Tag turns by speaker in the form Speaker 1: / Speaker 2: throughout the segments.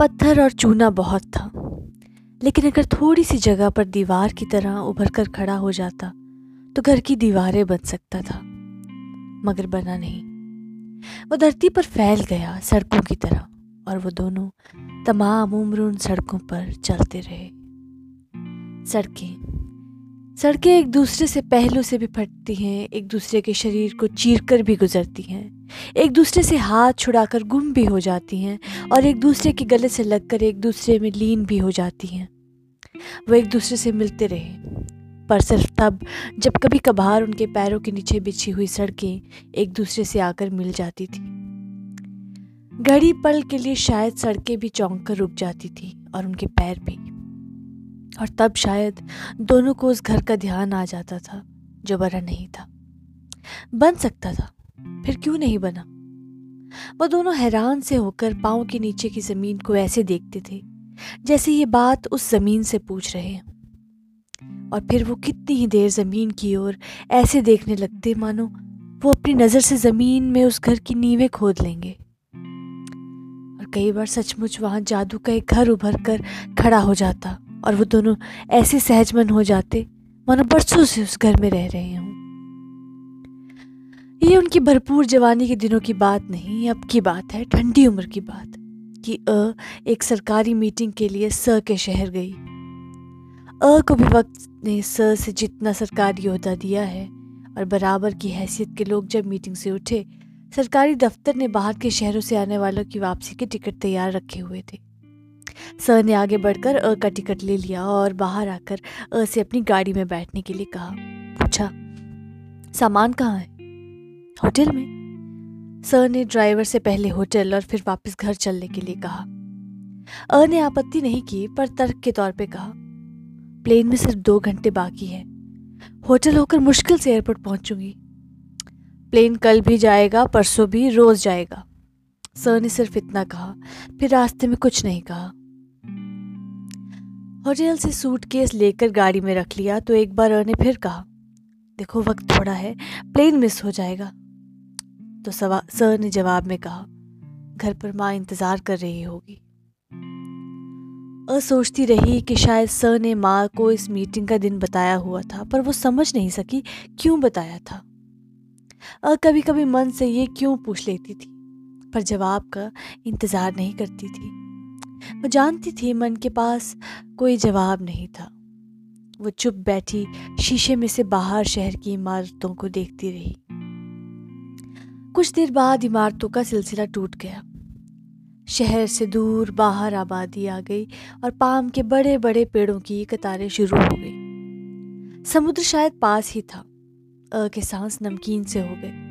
Speaker 1: पत्थर और चूना बहुत था। लेकिन अगर थोड़ी सी जगह पर दीवार की तरह उभर कर खड़ा हो जाता तो घर की दीवारें बन सकता था। मगर बना नहीं। वो धरती पर फैल गया सड़कों की तरह, और वो दोनों तमाम उम्र उन सड़कों पर चलते रहे। सड़कें सड़कें एक दूसरे से पहलू से भी फटती हैं, एक दूसरे के शरीर को चीर कर भी गुजरती हैं। एक दूसरे से हाथ छुड़ाकर गुम भी हो जाती हैं और एक दूसरे के गले से लगकर एक दूसरे में लीन भी हो जाती हैं। वो एक दूसरे से मिलते रहे। पर सिर्फ़ तब, जब कभी कभार उनके पैरों के नीचे बिछी हुई सड़कें एक दूसरे से आकर मिल जाती थी। घड़ी पल के लिए शायद सड़कें भी चौंक कर रुक जाती थी और उनके पैर भी। और तब शायद दोनों को उस घर का ध्यान आ जाता था, जो बना नहीं था। बन सकता था, फिर क्यों नहीं बना? वो दोनों हैरान से होकर पाँव के नीचे की ज़मीन को ऐसे देखते थे, जैसे ये बात उस ज़मीन से पूछ रहे हैं। और फिर वो कितनी ही देर ज़मीन की ओर ऐसे देखने लगते, मानो वो अपनी नज़र से ज़मीन में उस घर की नींवें खोद लेंगे। और कई बार सचमुच वहाँ जादू का एक घर उभर कर खड़ा हो जाता। और वो दोनों ऐसे सहजमन हो जाते, मानो बरसों से उस घर में रह रहे हों। ये उनकी भरपूर जवानी के दिनों की बात नहीं, अब की बात है, ठंडी उम्र की बात, कि अ एक सरकारी मीटिंग के लिए स के शहर गई। अ को भी वक्त ने स से जितना सरकारी अहदा दिया है, और बराबर की हैसियत के लोग जब मीटिंग से उठे, सरकारी दफ्तर ने बाहर के शहरों से आने वालों की वापसी के टिकट तैयार रखे हुए थे। सर ने आगे बढ़कर, अ का टिकट ले लिया और बाहर आकर, अ, से अपनी गाड़ी में बैठने के लिए कहा। पूछा, सामान कहाँ है? होटल में। सर ने ड्राइवर से पहले होटल और फिर वापस घर चलने के लिए कहा। अ, ने आपत्ति नहीं की, पर तर्क के तौर पे कहा। प्लेन में सिर्फ़ दो घंटे बाकी है। होटल होकर मुश्किल से एयरपोर्ट पहुंचूँगी। प्लेन कल भी जाएगा, परसों भी रोज जाएगा। सर ने सिर्फ़ इतना कहा, फिर रास्ते में कुछ नहीं कहा। होटल से सूटकेस लेकर गाड़ी में रख लिया तो एक बार ने फिर कहा, देखो, वक्त थोड़ा है, प्लेन मिस हो जाएगा। तो सवा, सर ने जवाब में कहा, घर पर माँ इंतज़ार कर रही होगी। सोचती रही कि शायद सर ने माँ को इस मीटिंग का दिन बताया हुआ था, पर वो समझ नहीं सकी क्यों बताया था। अ कभी कभी मन से ये क्यों पूछ लेती थी, पर जवाब का इंतज़ार नहीं करती थी। वो जानती थी मन के पास कोई जवाब नहीं था। वो चुप बैठी शीशे में से बाहर शहर की इमारतों को देखती रही। कुछ देर बाद इमारतों का सिलसिला टूट गया। शहर से दूर बाहर आबादी आ गई और पाम के बड़े बड़े पेड़ों की कतारें शुरू हो गई। समुद्र शायद पास ही था। अ, के सांस नमकीन से हो गए।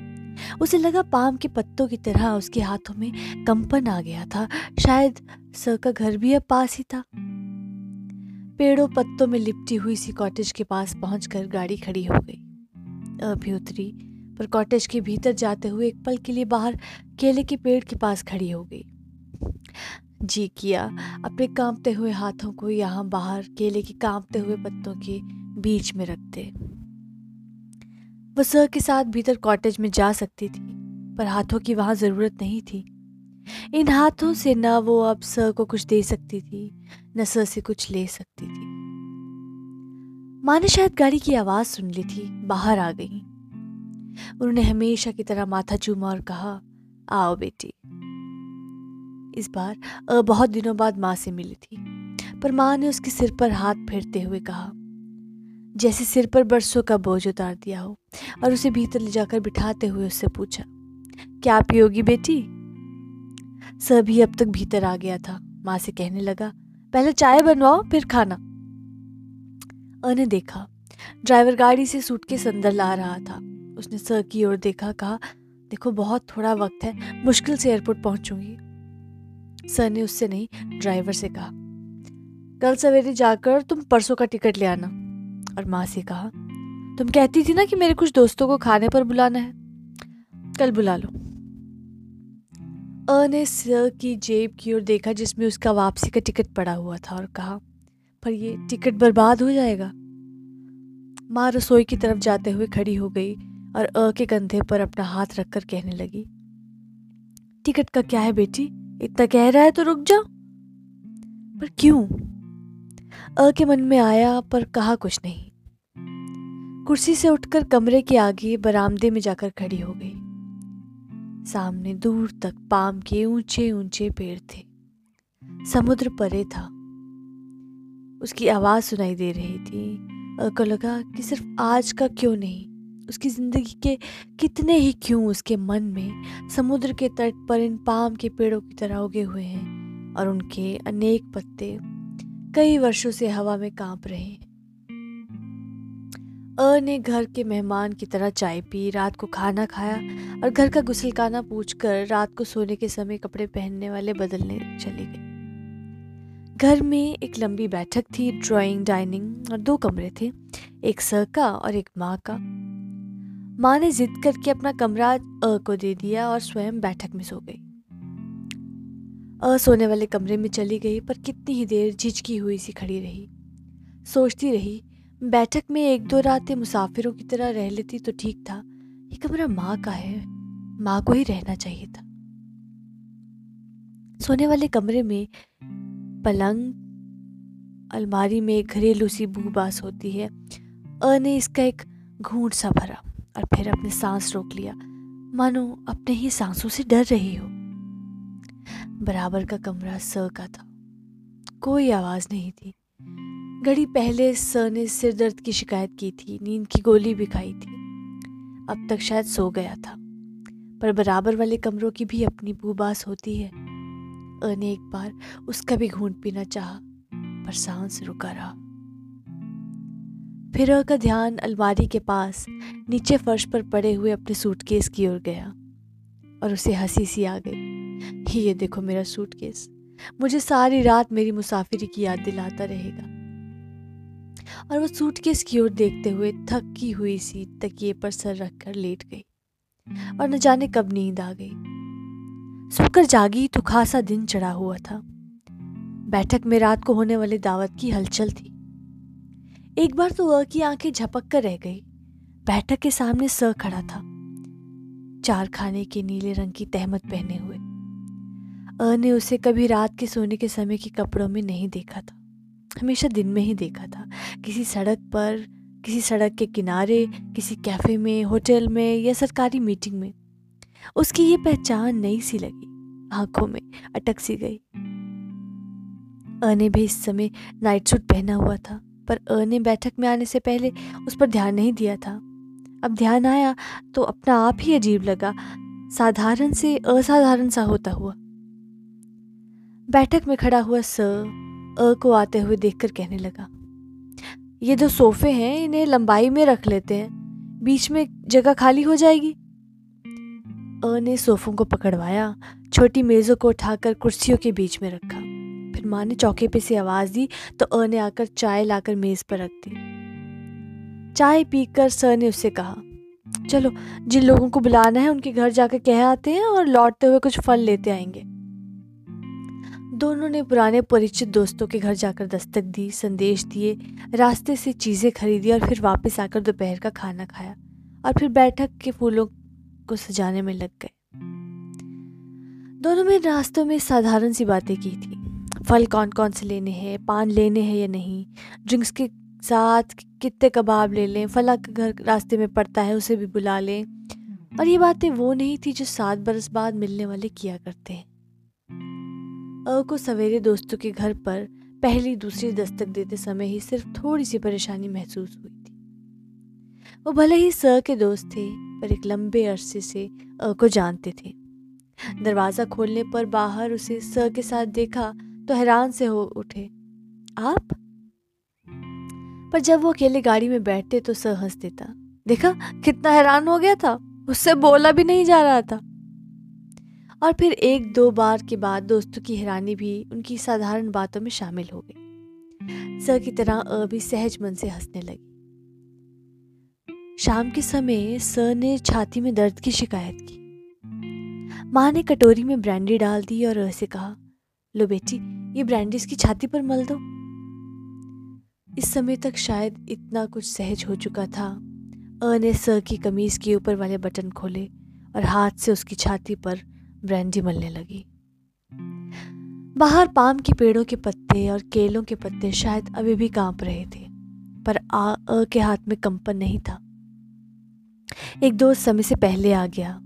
Speaker 1: उसे लगा पाम के पत्तों की तरह उसके हाथों में कंपन आ गया था। शायद स का घर भी अब पास ही था। पेड़ों पत्तों में लिपटी हुई सी कॉटेज के पास पहुंचकर गाड़ी खड़ी हो गई। अभी उतरी पर कॉटेज के भीतर जाते हुए एक पल के लिए बाहर केले के पेड़ के पास खड़ी हो गई। जी किया, अपने कांपते हुए हाथों को यहाँ बाहर केले के कांपते हुए पत्तों के बीच में रखते वह सर के साथ भीतर कॉटेज में जा सकती थी, पर हाथों की वहाँ ज़रूरत नहीं थी। इन हाथों से न वो अब सर को कुछ दे सकती थी, न सर से कुछ ले सकती थी। माँ ने शायद गाड़ी की आवाज़ सुन ली थी, बाहर आ गई। उन्होंने हमेशा की तरह माथा चूमा और कहा, आओ बेटी। इस बार बहुत दिनों बाद माँ से मिली थी, पर माँ ने उसके सिर पर हाथ फेरते हुए कहा जैसे सिर पर बरसों का बोझ उतार दिया हो, और उसे भीतर ले जाकर बिठाते हुए उससे पूछा, क्या पियोगी बेटी? सभी अब तक भीतर आ गया था। माँ से कहने लगा, पहले चाय बनवाओ, फिर खाना। अने देखा, ड्राइवर गाड़ी से सूट के संदर ला रहा था। उसने सर की ओर देखा, कहा, देखो, बहुत थोड़ा वक्त है, मुश्किल से एयरपोर्ट पहुंचूँगी। सर ने उससे नहीं, ड्राइवर से कहा, कल सवेरे जाकर तुम परसों का टिकट ले आना। और माँ से कहा, तुम कहती थी ना कि मेरे कुछ दोस्तों को खाने पर बुलाना है। कल बुला लो। अ ने सर की जेब की ओर देखा जिसमें उसका वापसी का टिकट पड़ा हुआ था और कहा, पर ये टिकट बर्बाद हो जाएगा। माँ रसोई की तरफ़ जाते हुए खड़ी हो गई और अ के कंधे पर अपना हाथ रखकर कहने लगी, टिकट का क्या है बेटी? इतना कह रहा है तो रुक जाओ। पर क्यों? अ के मन में आया, पर कहा कुछ नहीं। कुर्सी से उठकर कमरे के आगे बरामदे में जाकर खड़ी हो गई। सामने दूर तक पाम के ऊँचे ऊँचे पेड़ थे। समुद्र परे था। उसकी आवाज़ सुनाई दे रही थी। अ को लगा कि सिर्फ़ आज का क्यों नहीं, उसकी ज़िंदगी के कितने ही क्यों उसके मन में समुद्र के तट पर इन पाम के पेड़ों की तरह उगे हुए हैं और उनके अनेक पत्ते कई वर्षों से हवा में काँप रहे हैं। अ ने घर के मेहमान की तरह चाय पी, रात को खाना खाया और घर का गुसलखाना पूछकर रात को सोने के समय कपड़े पहनने वाले बदलने चली गई घर में एक लंबी बैठक थी, ड्राइंग, डाइनिंग और दो कमरे थे, एक सर का और एक माँ का। माँ ने जिद करके अपना कमरा अ को दे दिया और स्वयं बैठक में सो गई। अ सोने वाले कमरे में चली गई, पर कितनी ही देर झिझकी हुई सी खड़ी रही। सोचती रही, बैठक में एक दो रातें मुसाफिरों की तरह रह लेती तो ठीक था। ये कमरा माँ का है, माँ को ही रहना चाहिए था। सोने वाले कमरे में पलंग, अलमारी में घरेलू सी बूबास होती है। अ ने इसका एक घूंट सा भरा, और फिर अपने सांस रोक लिया। मानो अपने ही सांसों से डर रही हो। बराबर का कमरा स का था। कोई आवाज़ नहीं थी। घड़ी पहले स ने सिर दर्द की शिकायत की थी, नींद की गोली भी खाई थी। अब तक शायद सो गया था। पर बराबर वाले कमरों की भी अपनी बूबास होती है। अ ने एक बार उसका भी घूंट पीना चाहा, पर सांस रुका रहा। फिर अ का ध्यान अलमारी के पास, नीचे फर्श पर पड़े हुए अपने सूटकेस की ओर गया और उसे हँसी सी आ गई। ये देखो मेरा सूटकेस। मुझे सारी रात मेरी मुसाफिरी की याद दिलाता रहेगा। और वो सूटकेस की ओर देखते हुए थकी हुई सी तकिए पर सर रखकर लेट गई। और न जाने कब नींद आ गई। सोकर जागी तो खासा दिन चढ़ा हुआ था। बैठक में रात को होने वाली दावत की हलचल थी। एक बार तो अ की आँखें झपक कर रह गई। बैठक के सामने स खड़ा था। चार खाने के नीले रंग की तहमत पहने हुए। अ, ने उसे कभी रात के सोने के समय के कपड़ों में नहीं देखा था। हमेशा दिन में ही देखा था। किसी सड़क पर, किसी सड़क के किनारे, किसी कैफ़े में, होटल में या सरकारी मीटिंग में। उसकी ये पहचान नई सी लगी। आँखों में अटक सी गई। अ, ने भी इस समय नाइट सूट पहना हुआ था, पर अ, ने बैठक में आने से पहले उस पर ध्यान नहीं दिया था। अब ध्यान आया तो अपना आप ही अजीब लगा। साधारण से असाधारण सा होता हुआ। बैठक में खड़ा हुआ स, अ को आते हुए देखकर कहने लगा, ये दो सोफे हैं, इन्हें लंबाई में रख लेते हैं। बीच में जगह खाली हो जाएगी। अ ने सोफों को पकड़वाया, छोटी मेज़ों को उठाकर कुर्सियों के बीच में रखा। फिर माँ ने चौके पे से आवाज़ दी तो अ ने आकर चाय लाकर मेज पर रख दी। चाय पीकर सर ने उससे कहा, चलो, जिन लोगों को बुलाना है, उनके घर जाकर कह आते हैं और लौटते हुए कुछ फल लेते आएँगे। दोनों ने पुराने परिचित दोस्तों के घर जाकर दस्तक दी, संदेश दिए, रास्ते से चीज़ें खरीदी और फिर वापस आकर दोपहर का खाना खाया और फिर बैठक के फूलों को सजाने में लग गए। दोनों ने रास्तों में साधारण सी बातें की थी। फल कौन कौन से लेने हैं, पान लेने हैं या नहीं, ड्रिंक्स के साथ कितने कबाब ले लें, फला का घर रास्ते में पड़ता है उसे भी बुला लें। और ये बातें वो नहीं थी जो सात बरस बाद मिलने वाले किया करते हैं। अ को सवेरे दोस्तों के घर पर पहली दूसरी दस्तक देते समय ही सिर्फ़ थोड़ी सी परेशानी महसूस हुई थी। वो भले ही स के दोस्त थे, पर एक लंबे अरसे से अ को जानते थे। दरवाज़ा खोलने पर बाहर उसे स के साथ देखा तो हैरान से हो उठे, आप? पर जब वो अकेले गाड़ी में बैठते तो स हंस देता, देखा, कितना हैरान हो गया था, उससे बोला भी नहीं जा रहा था। और फिर एक दो बार के बाद दोस्तों की हैरानी भी उनकी साधारण बातों में शामिल हो गई। सर की तरह अ भी सहज मन से हंसने लगी। शाम के समय सर ने छाती में दर्द की शिकायत की। माँ ने कटोरी में ब्रांडी डाल दी और अ से कहा, लो बेटी, ये ब्रांडी इसकी छाती पर मल दो। इस समय तक शायद इतना कुछ सहज हो चुका था। अ ने स की कमीज के ऊपर वाले बटन खोले और हाथ से उसकी छाती पर ब्रांडी मलने लगी। बाहर पाम के पेड़ों के पत्ते और केलों के पत्ते शायद अभी भी काँप रहे थे, पर आ, अ के हाथ में कंपन नहीं था। एक दोस्त समय से पहले आ गया।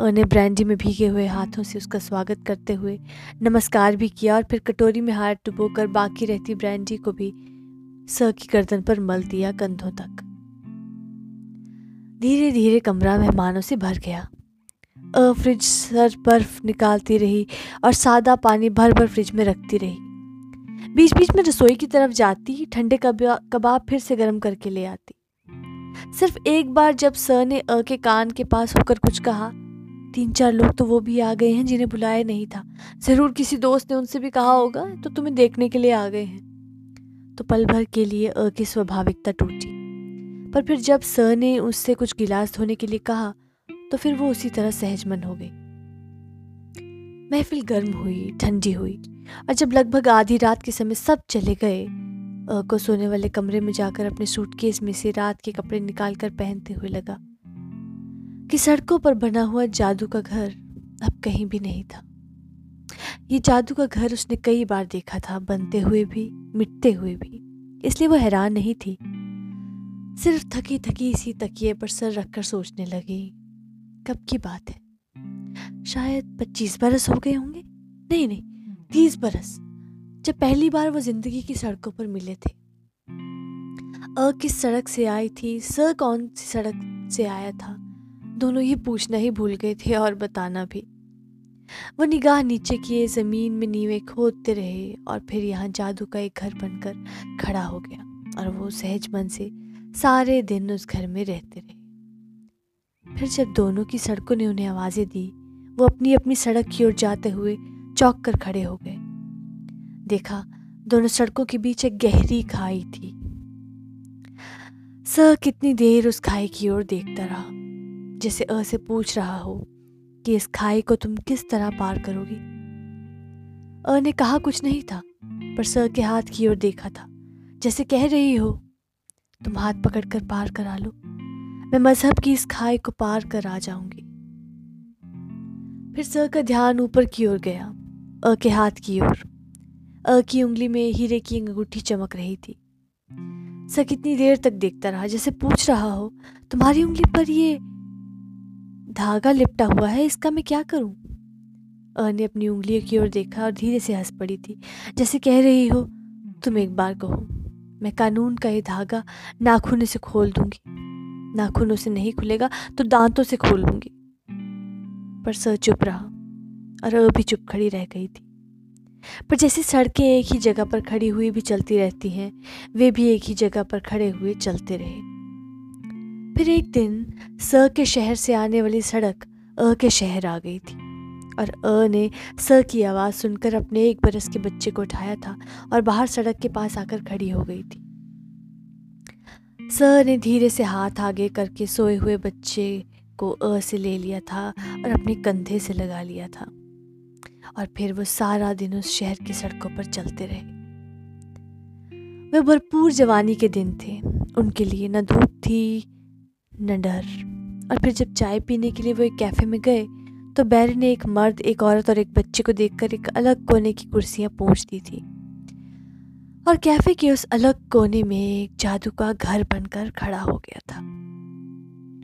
Speaker 1: अ ने ब्रांडी में भीगे हुए हाथों से उसका स्वागत करते हुए नमस्कार भी किया और फिर कटोरी में हाथ डुबोकर बाकी रहती ब्रांडी को भी स की गर्दन पर मल दिया कंधों तक। धीरे धीरे कमरा मेहमानों से भर गया। फ्रिज सर बर्फ़ निकालती रही और सादा पानी भर भर फ्रिज में रखती रही। बीच बीच में रसोई की तरफ़ जाती, ठंडे कबाब फिर से गर्म करके ले आती। सिर्फ़ एक बार जब सर ने अ, के कान के पास होकर कुछ कहा तीन चार लोग तो वो भी आ गए हैं जिन्हें बुलाया नहीं था। ज़रूर किसी दोस्त ने उनसे भी कहा होगा तो तुम्हें देखने के लिए आ गए हैं। तो पल भर के लिए अ, की स्वाभाविकता टूटी। पर फिर जब सर ने उससे कुछ गिलास धोने के लिए कहा तो फिर वो उसी तरह सहजमन हो गई। महफिल गर्म हुई, ठंडी हुई और जब लगभग आधी रात के समय सब चले गए को सोने वाले कमरे में जाकर अपने सूटकेस में से रात के कपड़े निकाल कर पहनते हुए लगा कि सड़कों पर बना हुआ जादू का घर अब कहीं भी नहीं था। ये जादू का घर उसने कई बार देखा था, बनते हुए भी, मिटते हुए भी, इसलिए वो हैरान नहीं थी। सिर्फ़ थकी थकी इसी तकिए पर सर रखकर सोचने लगी। कब की बात है? शायद पच्चीस बरस हो गए होंगे। नहीं नहीं, तीस बरस। जब पहली बार वो ज़िंदगी की सड़कों पर मिले थे। अ किस सड़क से आई थी, स कौन सी सड़क से आया था, दोनों ही पूछना ही भूल गए थे और बताना भी। वो निगाह नीचे किए, ज़मीन में नीवे खोदते रहे और फिर यहाँ जादू का एक घर बनकर खड़ा हो गया और वो सहज मन से सारे दिन उस घर में रहते रहे। फिर जब दोनों की सड़कों ने उन्हें आवाज़ें दी, वो अपनी अपनी सड़क की ओर जाते हुए चौक कर खड़े हो गए। देखा, दोनों सड़कों के बीच एक गहरी खाई थी। स कितनी देर उस खाई की ओर देखता रहा, जैसे अ से पूछ रहा हो कि इस खाई को तुम किस तरह पार करोगी। अ ने कहा, कुछ नहीं था, पर स के हाथ की ओर देखा था, जैसे कह रही हो, तुम हाथ पकड़कर पार करा लो। मैं मज़हब की इस खाई को पार कर आ जाऊँगी। फिर स का ध्यान ऊपर की ओर गया, अ के हाथ की ओर। अ की उंगली में हीरे की अंगूठी चमक रही थी। स कितनी देर तक देखता रहा, जैसे पूछ रहा हो, तुम्हारी उंगली पर ये धागा लिपटा हुआ है, इसका मैं क्या करूँ? अ ने अपनी उंगलियों की ओर देखा और धीरे से हंस पड़ी थी, जैसे कह रही हो, तुम एक बार कहो, मैं कानून का ये धागा नाखूने से खोल दूँगी नाखूनों से नहीं खुलेगा तो दांतों से खोल लूँगी। पर स चुप रहा और अ भी चुप खड़ी रह गई थी। पर जैसे सड़कें एक ही जगह पर खड़ी हुई भी चलती रहती हैं, वे भी एक ही जगह पर खड़े हुए चलते रहे। फिर एक दिन स के शहर से आने वाली सड़क अ के शहर आ गई थी और अ ने स की आवाज़ सुनकर अपने एक बरस के बच्चे को उठाया था और बाहर सड़क के पास आकर खड़ी हो गई थी। स ने धीरे से हाथ आगे करके सोए हुए बच्चे को अ से ले लिया था और अपने कंधे से लगा लिया था। और फिर वो सारा दिन उस शहर की सड़कों पर चलते रहे। वे भरपूर जवानी के दिन थे। उनके लिए न धूप थी, न डर। और फिर जब चाय पीने के लिए वो एक कैफ़े में गए तो बैरी ने एक मर्द, एक औरत और एक बच्चे को देखकर एक अलग कोने की कुर्सियाँ पहुँच दी थी। और कैफ़े के उस अलग कोने में एक जादू का घर बनकर खड़ा हो गया था।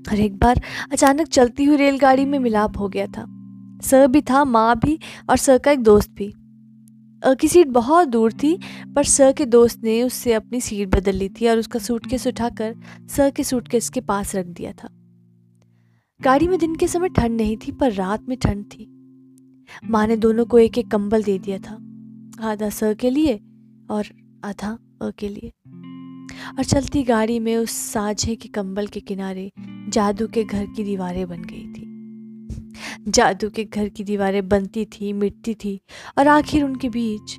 Speaker 1: और एक बार अचानक चलती हुई रेलगाड़ी में मिलाप हो गया था। सर भी था, माँ भी और सर का एक दोस्त भी। की सीट बहुत दूर थी, पर सर के दोस्त ने उससे अपनी सीट बदल ली थी और उसका सूटकेस उठाकर सर के सूटकेस के पास रख दिया था। गाड़ी में दिन के समय ठंड नहीं थी, पर रात में ठंड थी। माँ ने दोनों को एक एक कंबल दे दिया था, आधा सर के लिए और आधा अ के लिए और चलती गाड़ी में उस साझे के कंबल के किनारे जादू के घर की दीवारें बन गई थी। जादू के घर की दीवारें बनती थी, मिटती थी, और आखिर उनके बीच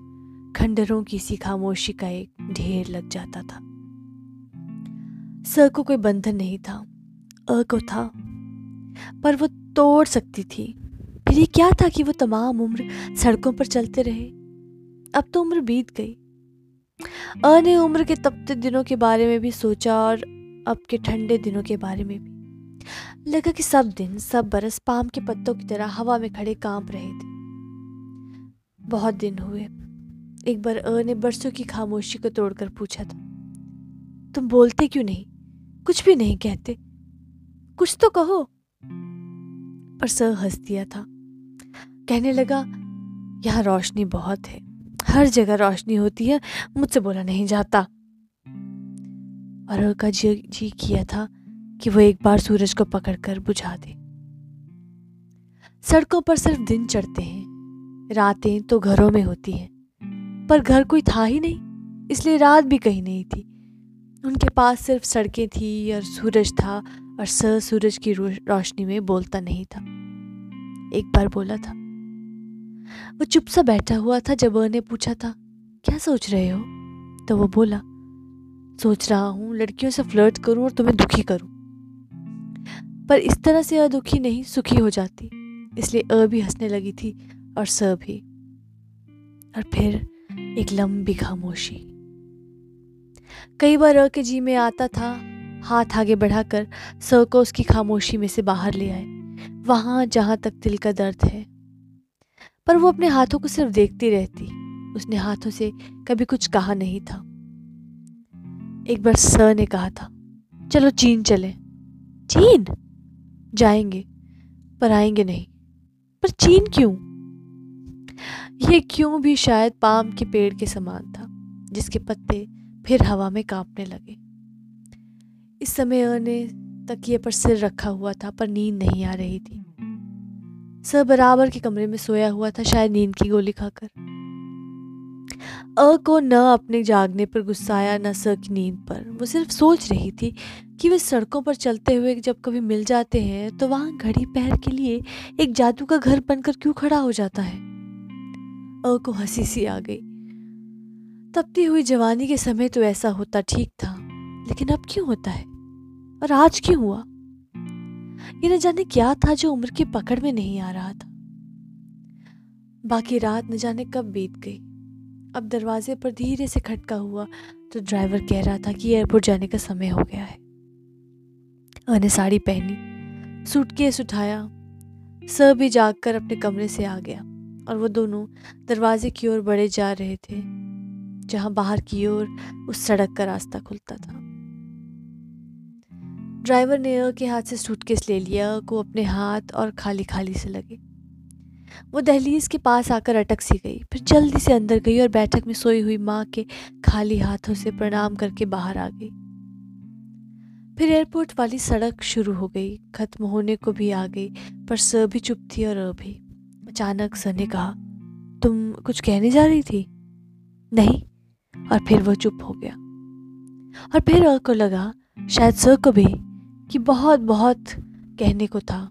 Speaker 1: खंडरों की सी खामोशी का एक ढेर लग जाता था। स को कोई बंधन नहीं था, अ को था, पर वो तोड़ सकती थी। फिर ये क्या था कि वो तमाम उम्र सड़कों पर चलते रहे? अब तो उम्र बीत गई। अ ने उम्र के तपते दिनों के बारे में भी सोचा और अब के ठंडे दिनों के बारे में भी। लगा कि सब दिन, सब बरस पाम के पत्तों की तरह हवा में खड़े काँप रहे थे। बहुत दिन हुए। एक बार अ ने बरसों की खामोशी को तोड़कर पूछा था, तुम बोलते क्यों नहीं? कुछ भी नहीं कहते। कुछ तो कहो। पर स हंस दिया था। कहने लगा, यहाँ रोशनी बहुत है। हर जगह रोशनी होती है, मुझसे बोला नहीं जाता। और उनका जी जी किया था कि वो एक बार सूरज को पकड़कर बुझा दे। सड़कों पर सिर्फ़ दिन चढ़ते हैं, रातें तो घरों में होती हैं, पर घर कोई था ही नहीं, इसलिए रात भी कहीं नहीं थी। उनके पास सिर्फ़ सड़कें थी और सूरज था, और स सूरज की रोशनी में बोलता नहीं था। एक बार बोला था वो चुप सा बैठा हुआ था जब ने पूछा था, क्या सोच रहे हो? तो वो बोला, सोच रहा हूँ, लड़कियों से फ्लर्ट करूँ और तुम्हें दुखी करूँ। पर इस तरह से अदुखी नहीं, सुखी हो जाती। इसलिए अ भी हंसने लगी थी और स भी। और फिर एक लंबी खामोशी। कई बार अ के जी में आता था, हाथ आगे बढ़ाकर स को उसकी खामोशी में से बाहर ले आए। वहाँ जहाँ तक दिल का दर्द है। पर वो अपने हाथों को सिर्फ़ देखती रहती। उसने हाथों से कभी कुछ कहा नहीं था। एक बार स ने कहा था, चलो चीन चले। चीन? जाएँगे, पर आएँगे नहीं। पर चीन क्यों? ये क्यों भी शायद पाम के पेड़ के समान था, जिसके पत्ते फिर हवा में कांपने लगे। इस समय अ ने तकिए पर सिर रखा हुआ था, पर नींद नहीं आ रही थी। स बराबर के कमरे में सोया हुआ था, शायद नींद की गोली खाकर। अ को न अपने जागने पर गुस्सा आया, न स की नींद पर। वो सिर्फ़ सोच रही थी कि वे सड़कों पर चलते हुए जब कभी मिल जाते हैं तो वहाँ घड़ी पैर के लिए एक जादू का घर बनकर क्यों खड़ा हो जाता है? अ को हँसी सी आ गई। तपती हुई जवानी के समय तो ऐसा होता ठीक था, लेकिन अब क्यों होता है? और आज क्यों हुआ? ये न जाने क्या था जो उम्र की पकड़ में नहीं आ रहा था। बाकी रात न जाने कब बीत गई। अब दरवाजे पर धीरे से खटका हुआ तो ड्राइवर कह रहा था कि एयरपोर्ट जाने का समय हो गया है। मैंने साड़ी पहनी, सूटकेस उठाया सब भी जागकर अपने कमरे से आ गया और वो दोनों दरवाजे की ओर बढ़े जा रहे थे, जहाँ बाहर की ओर उस सड़क का रास्ता खुलता था। ड्राइवर ने अ के हाथ से सूटकेस ले लिया, को अपने हाथ और खाली खाली से लगे। वो दहलीज के पास आकर अटक सी गई, फिर जल्दी से अंदर गई और बैठक में सोई हुई माँ के खाली हाथों से प्रणाम करके बाहर आ गई। फिर एयरपोर्ट वाली सड़क शुरू हो गई, खत्म होने को भी आ गई, पर स भी चुप थी और अ भी। अचानक स ने कहा, तुम कुछ कहने जा रही थी? नहीं, और फिर वो चुप हो गया। और फिर अ को लगा, शायद स को भी। कि बहुत बहुत कहने को था।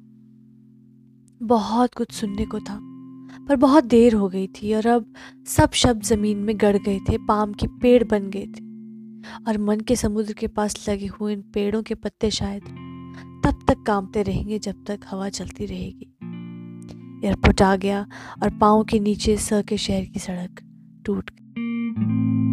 Speaker 1: बहुत कुछ सुनने को था। पर बहुत देर हो गई थी और अब सब शब्द ज़मीन में गड़ गए थे, पाम के पेड़ बन गए थे। और मन के समुद्र के पास लगे हुए इन पेड़ों के पत्ते शायद तब तक कामते रहेंगे जब तक हवा चलती रहेगी। एयरपोर्ट आ गया और पाँव के नीचे स के शहर की सड़क टूट गई।